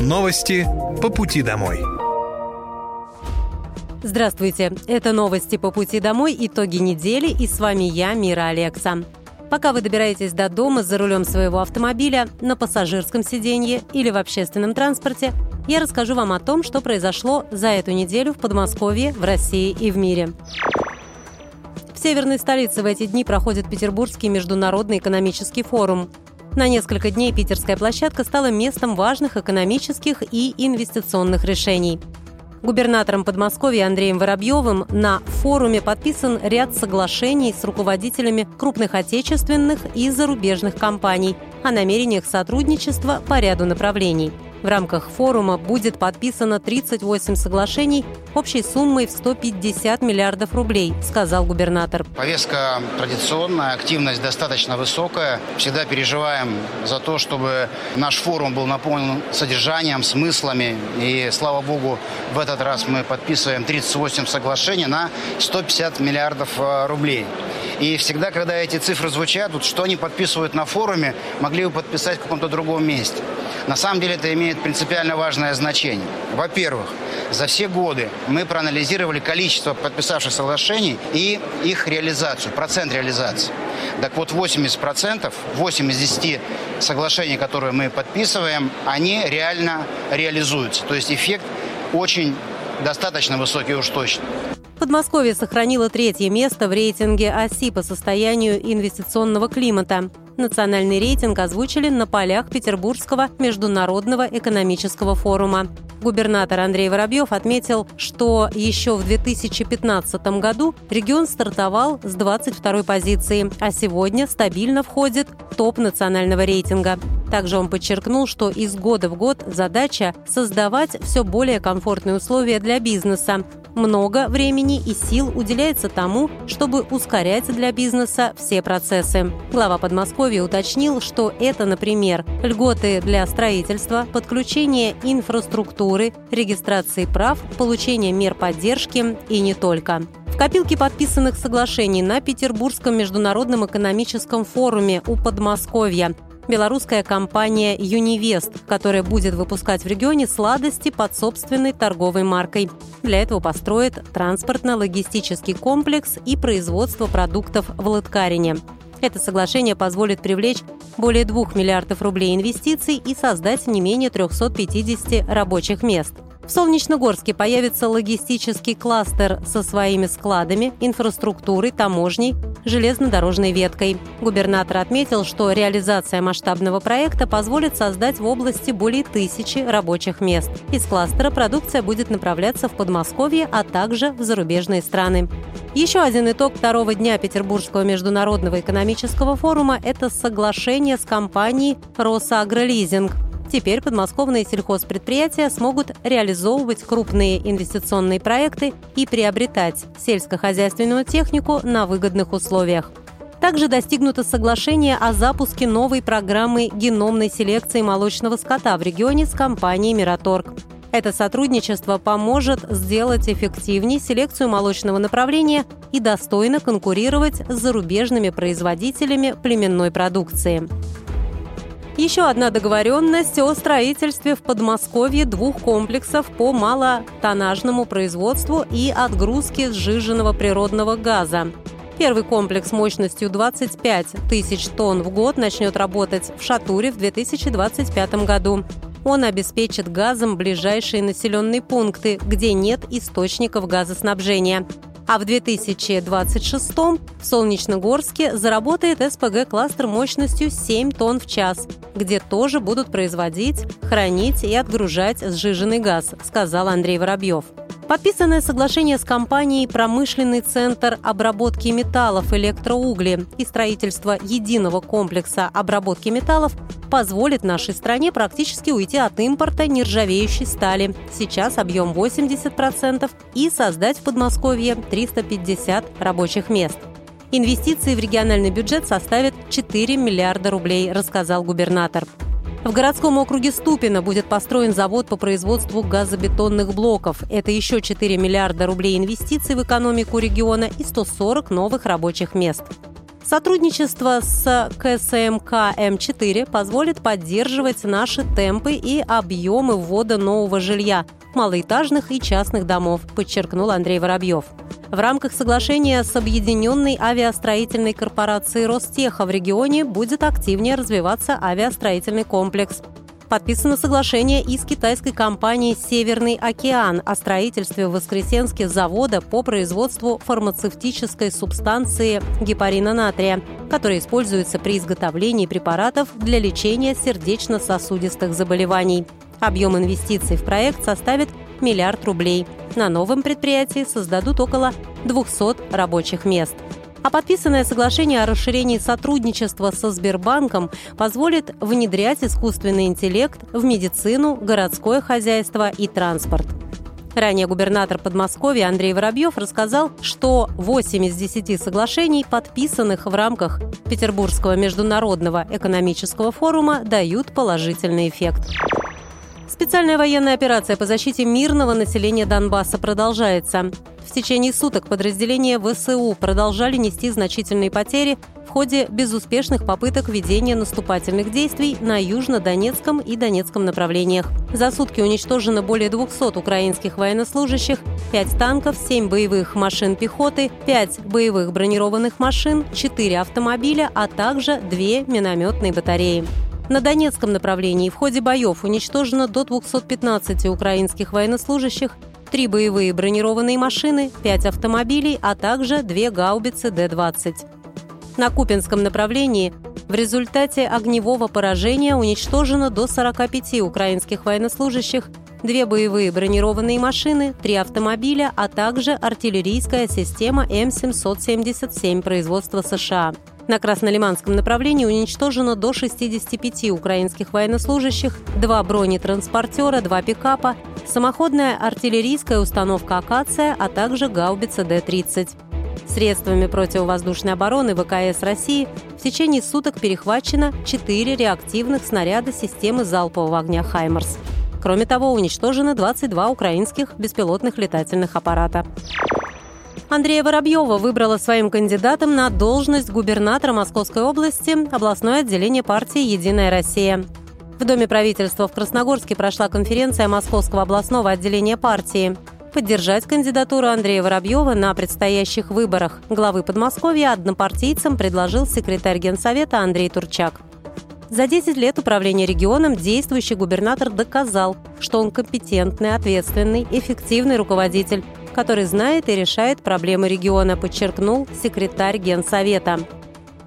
Новости по пути домой. Здравствуйте, это новости по пути домой, итоги недели, и с вами я, Мира Алекса. Пока вы добираетесь до дома за рулем своего автомобиля, на пассажирском сиденье или в общественном транспорте, я расскажу вам о том, что произошло за эту неделю в Подмосковье, в России и в мире. В северной столице в эти дни проходит Петербургский международный экономический форум. На несколько дней питерская площадка стала местом важных экономических и инвестиционных решений. Губернатором Подмосковья Андреем Воробьевым на форуме подписан ряд соглашений с руководителями крупных отечественных и зарубежных компаний о намерениях сотрудничества по ряду направлений – в рамках форума будет подписано 38 соглашений общей суммой в 150 миллиардов рублей, сказал губернатор. Повестка традиционная, активность достаточно высокая. Всегда переживаем за то, чтобы наш форум был наполнен содержанием, смыслами. И, слава богу, в этот раз мы подписываем 38 соглашений на 150 миллиардов э, рублей. И всегда, когда эти цифры звучат, вот что они подписывают на форуме, могли бы подписать в каком-то другом месте. На самом деле это имеет принципиально важное значение. Во-первых, за все годы мы проанализировали количество подписавших соглашений и их реализацию, процент реализации. Так вот, 80%, 8 из 10 соглашений, которые мы подписываем, они реально реализуются. То есть эффект очень достаточно высокий уж точно. Подмосковье сохранило третье место в рейтинге ОСИ по состоянию инвестиционного климата. Национальный рейтинг озвучили на полях Петербургского международного экономического форума. Губернатор Андрей Воробьев отметил, что еще в 2015 году регион стартовал с 22 позиции, а сегодня стабильно входит в топ национального рейтинга. Также он подчеркнул, что из года в год задача создавать все более комфортные условия для бизнеса, много времени и сил уделяется тому, чтобы ускорять для бизнеса все процессы. Глава Подмосковья уточнил, что это, например, льготы для строительства, подключение инфраструктуры, регистрации прав, получение мер поддержки и не только. В копилке подписанных соглашений на Петербургском международном экономическом форуме у Подмосковья белорусская компания «Юнивест», которая будет выпускать в регионе сладости под собственной торговой маркой. Для этого построит транспортно-логистический комплекс и производство продуктов в Латкарине. Это соглашение позволит привлечь более 2 миллиардов рублей инвестиций и создать не менее 350 рабочих мест – в Солнечногорске появится логистический кластер со своими складами, инфраструктурой, таможней, железнодорожной веткой. Губернатор отметил, что реализация масштабного проекта позволит создать в области более тысячи рабочих мест. Из кластера продукция будет направляться в Подмосковье, а также в зарубежные страны. Еще один итог второго дня Петербургского международного экономического форума – это соглашение с компанией «Росагролизинг», Теперь подмосковные сельхозпредприятия смогут реализовывать крупные инвестиционные проекты и приобретать сельскохозяйственную технику на выгодных условиях. Также достигнуто соглашение о запуске новой программы геномной селекции молочного скота в регионе с компанией «Мираторг». Это сотрудничество поможет сделать эффективнее селекцию молочного направления и достойно конкурировать с зарубежными производителями племенной продукции. Еще одна договоренность о строительстве в Подмосковье двух комплексов по малотоннажному производству и отгрузке сжиженного природного газа. Первый комплекс мощностью 25 тысяч тонн в год начнет работать в Шатуре в 2025 году. Он обеспечит газом ближайшие населенные пункты, где нет источников газоснабжения – а в 2026 в Солнечногорске заработает СПГ-кластер мощностью 7 тонн в час, где тоже будут производить, хранить и отгружать сжиженный газ, сказал Андрей Воробьев. Подписанное соглашение с компанией «Промышленный центр обработки металлов электроугли» и строительство единого комплекса обработки металлов позволит нашей стране практически уйти от импорта нержавеющей стали. Сейчас объем 80% и создать в Подмосковье 350 рабочих мест. Инвестиции в региональный бюджет составят 4 миллиарда рублей, рассказал губернатор. В городском округе Ступино будет построен завод по производству газобетонных блоков. Это еще 4 миллиарда рублей инвестиций в экономику региона и 140 новых рабочих мест. Сотрудничество с КСМК М4 позволит поддерживать наши темпы и объемы ввода нового жилья, малоэтажных и частных домов, подчеркнул Андрей Воробьев. В рамках соглашения с Объединенной авиастроительной корпорацией Ростеха в регионе будет активнее развиваться авиастроительный комплекс. Подписано соглашение и с китайской компанией «Северный океан» о строительстве в Воскресенске завода по производству фармацевтической субстанции гепарина натрия, которая используется при изготовлении препаратов для лечения сердечно-сосудистых заболеваний. Объем инвестиций в проект составит миллиард рублей. На новом предприятии создадут около 200 рабочих мест. А подписанное соглашение о расширении сотрудничества со Сбербанком позволит внедрять искусственный интеллект в медицину, городское хозяйство и транспорт. Ранее губернатор Подмосковья Андрей Воробьев рассказал, что 8 из 10 соглашений, подписанных в рамках Петербургского международного экономического форума, дают положительный эффект. Специальная военная операция по защите мирного населения Донбасса продолжается. В течение суток подразделения ВСУ продолжали нести значительные потери в ходе безуспешных попыток ведения наступательных действий на Южно-Донецком и Донецком направлениях. За сутки уничтожено более 200 украинских военнослужащих, 5 танков, 7 боевых машин пехоты, 5 боевых бронированных машин, 4 автомобиля, а также 2 минометные батареи. На Донецком направлении в ходе боев уничтожено до 215 украинских военнослужащих, три боевые бронированные машины, пять автомобилей, а также две гаубицы Д-20. На Купинском направлении в результате огневого поражения уничтожено до 45 украинских военнослужащих, две боевые бронированные машины, три автомобиля, а также артиллерийская система М777 производства США. На Краснолиманском направлении уничтожено до 65 украинских военнослужащих, два бронетранспортера, два пикапа, самоходная артиллерийская установка «Акация», а также гаубица Д-30. Средствами противовоздушной обороны ВКС России в течение суток перехвачено 4 реактивных снаряда системы залпового огня «Хаймарс». Кроме того, уничтожено 22 украинских беспилотных летательных аппарата. Андрея Воробьева выбрала своим кандидатом на должность губернатора Московской области, областное отделение партии «Единая Россия». В Доме правительства в Красногорске прошла конференция Московского областного отделения партии. Поддержать кандидатуру Андрея Воробьева на предстоящих выборах главы Подмосковья однопартийцам предложил секретарь Генсовета Андрей Турчак. За 10 лет управления регионом действующий губернатор доказал, что он компетентный, ответственный, эффективный руководитель, который знает и решает проблемы региона, подчеркнул секретарь Генсовета.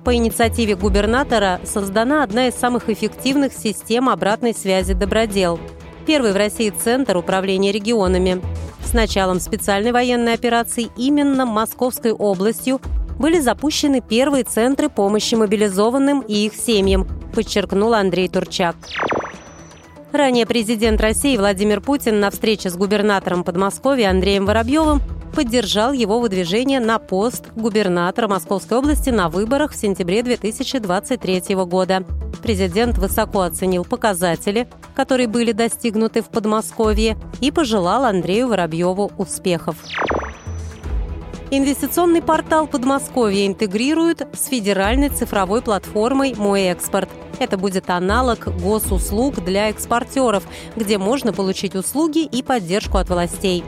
По инициативе губернатора создана одна из самых эффективных систем обратной связи «Добродел». Первый в России центр управления регионами. С началом специальной военной операции именно Московской областью были запущены первые центры помощи мобилизованным и их семьям, подчеркнул Андрей Турчак. Ранее президент России Владимир Путин на встрече с губернатором Подмосковья Андреем Воробьевым поддержал его выдвижение на пост губернатора Московской области на выборах в сентябре 2023 года. Президент высоко оценил показатели, которые были достигнуты в Подмосковье, и пожелал Андрею Воробьеву успехов. Инвестиционный портал Подмосковья интегрируют с федеральной цифровой платформой «Мой экспорт». Это будет аналог госуслуг для экспортеров, где можно получить услуги и поддержку от властей.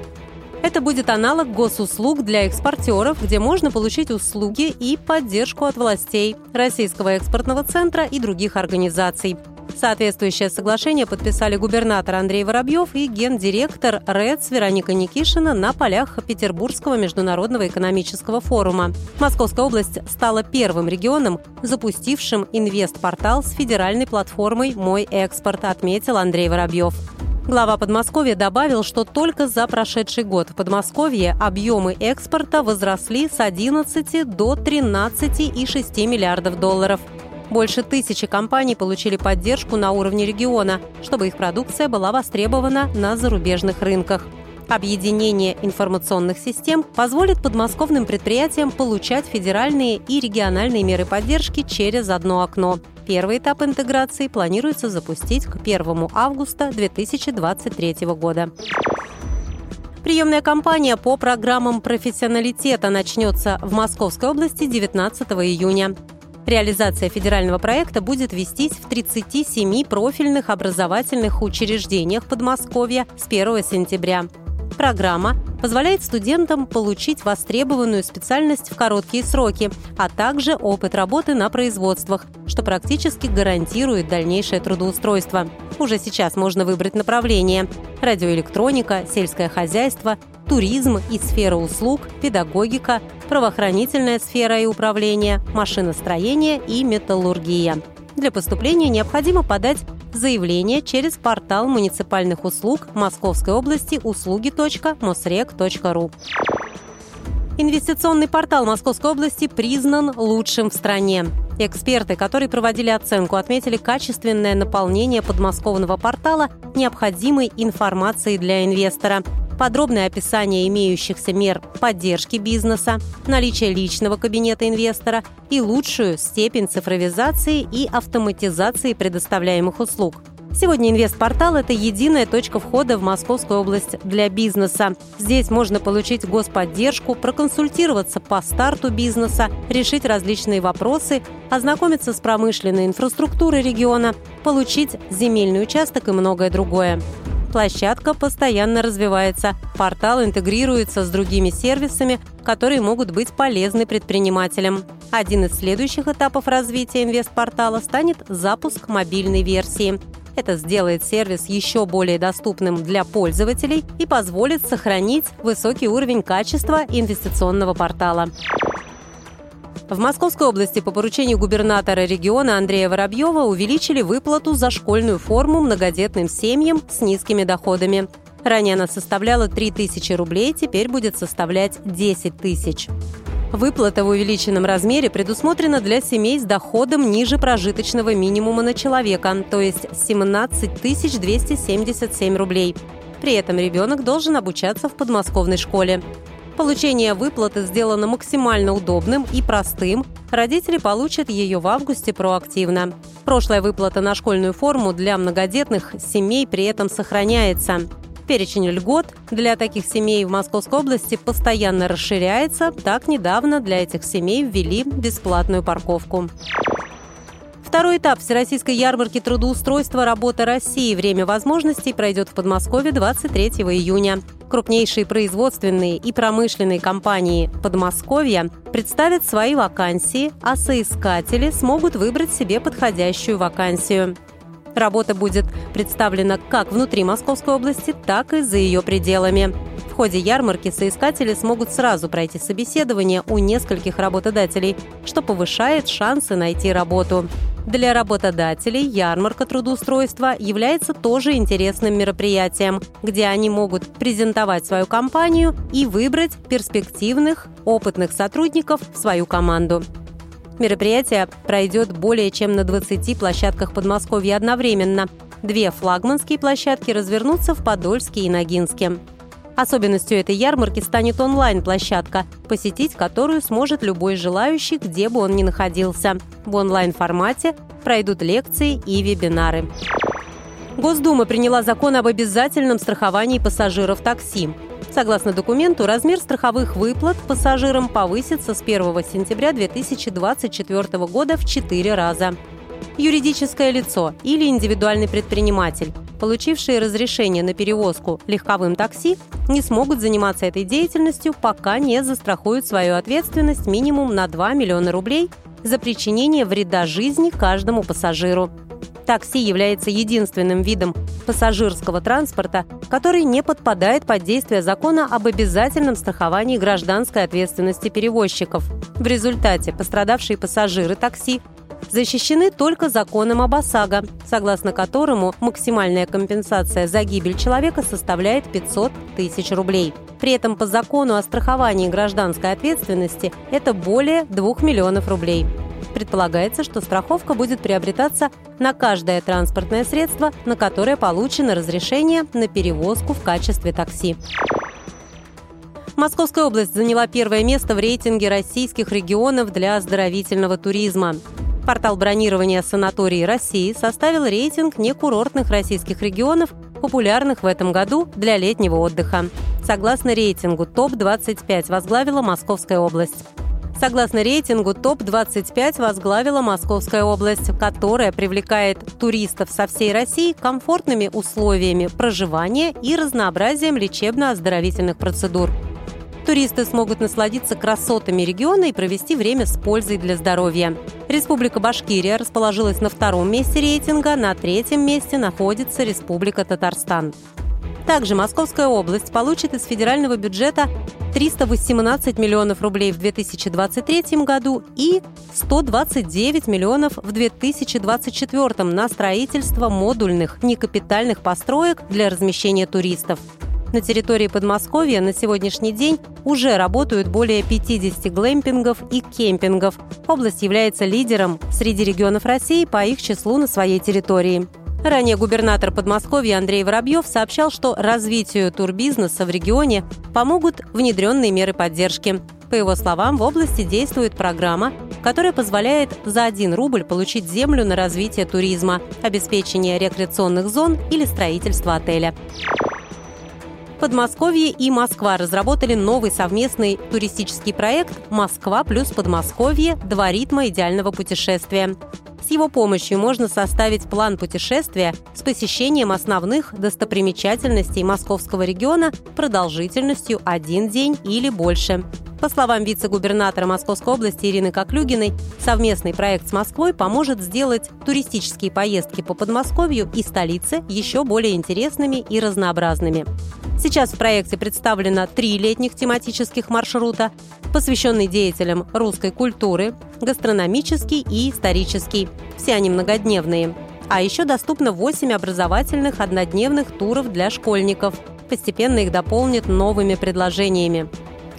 Это будет аналог госуслуг для экспортеров, где можно получить услуги и поддержку от властей, Российского экспортного центра и других организаций. Соответствующее соглашение подписали губернатор Андрей Воробьев и гендиректор РЭЦ Вероника Никишина на полях Петербургского международного экономического форума. Московская область стала первым регионом, запустившим инвестпортал с федеральной платформой «Мой экспорт», отметил Андрей Воробьев. Глава Подмосковья добавил, что только за прошедший год в Подмосковье объемы экспорта возросли с 11 до 13,6 миллиардов долларов – больше тысячи компаний получили поддержку на уровне региона, чтобы их продукция была востребована на зарубежных рынках. Объединение информационных систем позволит подмосковным предприятиям получать федеральные и региональные меры поддержки через одно окно. Первый этап интеграции планируется запустить к 1 августа 2023 года. Приемная кампания по программам профессионалитета начнется в Московской области 19 июня. Реализация федерального проекта будет вестись в 37 профильных образовательных учреждениях Подмосковья с 1 сентября. Программа позволяет студентам получить востребованную специальность в короткие сроки, а также опыт работы на производствах, что практически гарантирует дальнейшее трудоустройство. Уже сейчас можно выбрать направление – радиоэлектроника, сельское хозяйство, туризм и сфера услуг, педагогика, правоохранительная сфера и управление, машиностроение и металлургия. Для поступления необходимо подать заявление через портал муниципальных услуг Московской области услуги.мосрек.ру. Инвестиционный портал Московской области признан лучшим в стране. Эксперты, которые проводили оценку, отметили качественное наполнение подмосковного портала необходимой информацией для инвестора – подробное описание имеющихся мер поддержки бизнеса, наличие личного кабинета инвестора и лучшую степень цифровизации и автоматизации предоставляемых услуг. Сегодня инвестпортал – это единая точка входа в Московскую область для бизнеса. Здесь можно получить господдержку, проконсультироваться по старту бизнеса, решить различные вопросы, ознакомиться с промышленной инфраструктурой региона, получить земельный участок и многое другое площадка постоянно развивается. Портал интегрируется с другими сервисами, которые могут быть полезны предпринимателям. Один из следующих этапов развития инвестпортала станет запуск мобильной версии. Это сделает сервис еще более доступным для пользователей и позволит сохранить высокий уровень качества инвестиционного портала. В Московской области по поручению губернатора региона Андрея Воробьева увеличили выплату за школьную форму многодетным семьям с низкими доходами. Ранее она составляла 3 тысячи рублей, теперь будет составлять 10 тысяч. Выплата в увеличенном размере предусмотрена для семей с доходом ниже прожиточного минимума на человека, то есть 17 277 рублей. При этом ребенок должен обучаться в подмосковной школе. Получение выплаты сделано максимально удобным и простым. Родители получат ее в августе проактивно. Прошлая выплата на школьную форму для многодетных семей при этом сохраняется. Перечень льгот для таких семей в Московской области постоянно расширяется. Так недавно для этих семей ввели бесплатную парковку. Второй этап Всероссийской ярмарки трудоустройства «Работа России. Время возможностей» пройдет в Подмосковье 23 июня. Крупнейшие производственные и промышленные компании Подмосковья представят свои вакансии, а соискатели смогут выбрать себе подходящую вакансию. Работа будет представлена как внутри Московской области, так и за ее пределами. Ходе ярмарки соискатели смогут сразу пройти собеседование у нескольких работодателей, что повышает шансы найти работу. Для работодателей ярмарка трудоустройства является тоже интересным мероприятием, где они могут презентовать свою компанию и выбрать перспективных, опытных сотрудников в свою команду. Мероприятие пройдет более чем на 20 площадках Подмосковья одновременно. Две флагманские площадки развернутся в Подольске и Ногинске. Особенностью этой ярмарки станет онлайн-площадка, посетить которую сможет любой желающий, где бы он ни находился. В онлайн-формате пройдут лекции и вебинары. Госдума приняла закон об обязательном страховании пассажиров такси. Согласно документу, размер страховых выплат пассажирам повысится с 1 сентября 2024 года в 4 раза. Юридическое лицо или индивидуальный предприниматель получившие разрешение на перевозку легковым такси, не смогут заниматься этой деятельностью, пока не застрахуют свою ответственность минимум на 2 миллиона рублей за причинение вреда жизни каждому пассажиру. Такси является единственным видом пассажирского транспорта, который не подпадает под действие закона об обязательном страховании гражданской ответственности перевозчиков. В результате пострадавшие пассажиры такси защищены только законом об ОСАГО, согласно которому максимальная компенсация за гибель человека составляет 500 тысяч рублей. При этом по закону о страховании гражданской ответственности это более 2 миллионов рублей. Предполагается, что страховка будет приобретаться на каждое транспортное средство, на которое получено разрешение на перевозку в качестве такси. Московская область заняла первое место в рейтинге российских регионов для оздоровительного туризма. Портал бронирования санаторий России составил рейтинг некурортных российских регионов популярных в этом году для летнего отдыха. Согласно рейтингу, ТОП-25 возглавила Московская область. Согласно рейтингу, ТОП-25 возглавила Московская область, которая привлекает туристов со всей России комфортными условиями проживания и разнообразием лечебно-оздоровительных процедур. Туристы смогут насладиться красотами региона и провести время с пользой для здоровья. Республика Башкирия расположилась на втором месте рейтинга, на третьем месте находится Республика Татарстан. Также Московская область получит из федерального бюджета 318 миллионов рублей в 2023 году и 129 миллионов в 2024 на строительство модульных некапитальных построек для размещения туристов. На территории Подмосковья на сегодняшний день уже работают более 50 глэмпингов и кемпингов. Область является лидером среди регионов России по их числу на своей территории. Ранее губернатор Подмосковья Андрей Воробьев сообщал, что развитию турбизнеса в регионе помогут внедренные меры поддержки. По его словам, в области действует программа, которая позволяет за 1 рубль получить землю на развитие туризма, обеспечение рекреационных зон или строительство отеля. Подмосковье и Москва разработали новый совместный туристический проект «Москва плюс Подмосковье. Два ритма идеального путешествия». С его помощью можно составить план путешествия с посещением основных достопримечательностей московского региона продолжительностью один день или больше. По словам вице-губернатора Московской области Ирины Коклюгиной, совместный проект с Москвой поможет сделать туристические поездки по Подмосковью и столице еще более интересными и разнообразными. Сейчас в проекте представлено три летних тематических маршрута, посвященные деятелям русской культуры, гастрономический и исторический. Все они многодневные. А еще доступно 8 образовательных однодневных туров для школьников. Постепенно их дополнят новыми предложениями.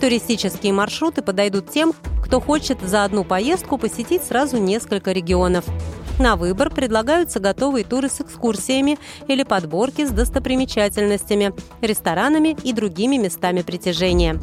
Туристические маршруты подойдут тем, кто хочет за одну поездку посетить сразу несколько регионов. На выбор предлагаются готовые туры с экскурсиями или подборки с достопримечательностями, ресторанами и другими местами притяжения.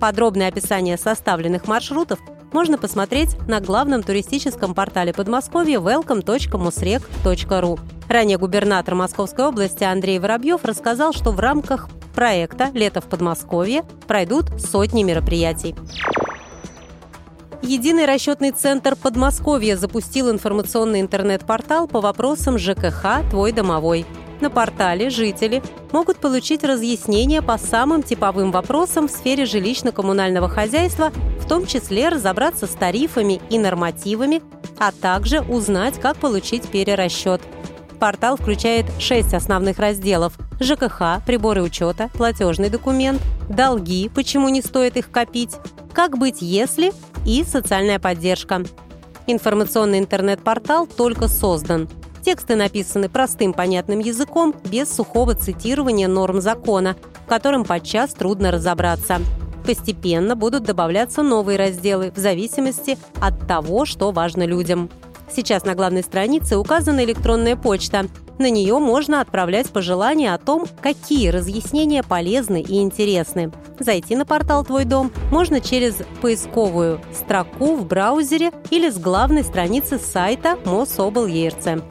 Подробное описание составленных маршрутов можно посмотреть на главном туристическом портале Подмосковья welcome.musrec.ru. Ранее губернатор Московской области Андрей Воробьев рассказал, что в рамках проекта «Лето в Подмосковье» пройдут сотни мероприятий. Единый расчетный центр Подмосковья запустил информационный интернет-портал по вопросам ЖКХ «Твой домовой». На портале жители могут получить разъяснения по самым типовым вопросам в сфере жилищно-коммунального хозяйства, в том числе разобраться с тарифами и нормативами, а также узнать, как получить перерасчет. Портал включает шесть основных разделов – ЖКХ, приборы учета, платежный документ, долги, почему не стоит их копить, как быть если и социальная поддержка. Информационный интернет-портал только создан. Тексты написаны простым понятным языком, без сухого цитирования норм закона, в котором подчас трудно разобраться. Постепенно будут добавляться новые разделы в зависимости от того, что важно людям. Сейчас на главной странице указана электронная почта. На нее можно отправлять пожелания о том, какие разъяснения полезны и интересны. Зайти на портал «Твой дом» можно через поисковую строку в браузере или с главной страницы сайта МОСОБЛ.ЕРЦ.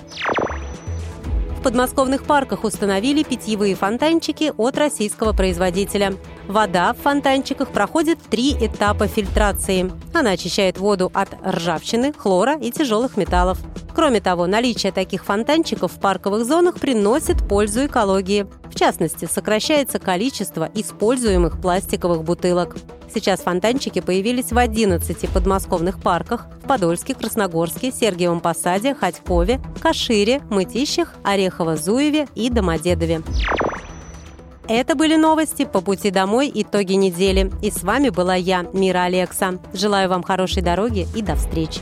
В подмосковных парках установили питьевые фонтанчики от российского производителя. Вода в фонтанчиках проходит три этапа фильтрации. Она очищает воду от ржавчины, хлора и тяжелых металлов. Кроме того, наличие таких фонтанчиков в парковых зонах приносит пользу экологии. В частности, сокращается количество используемых пластиковых бутылок. Сейчас фонтанчики появились в 11 подмосковных парках – в Подольске, Красногорске, Сергиевом Посаде, Ходькове, Кашире, Мытищах, Орехово-Зуеве и Домодедове. Это были новости по пути домой, итоги недели. И с вами была я, Мира Алекса. Желаю вам хорошей дороги и до встречи.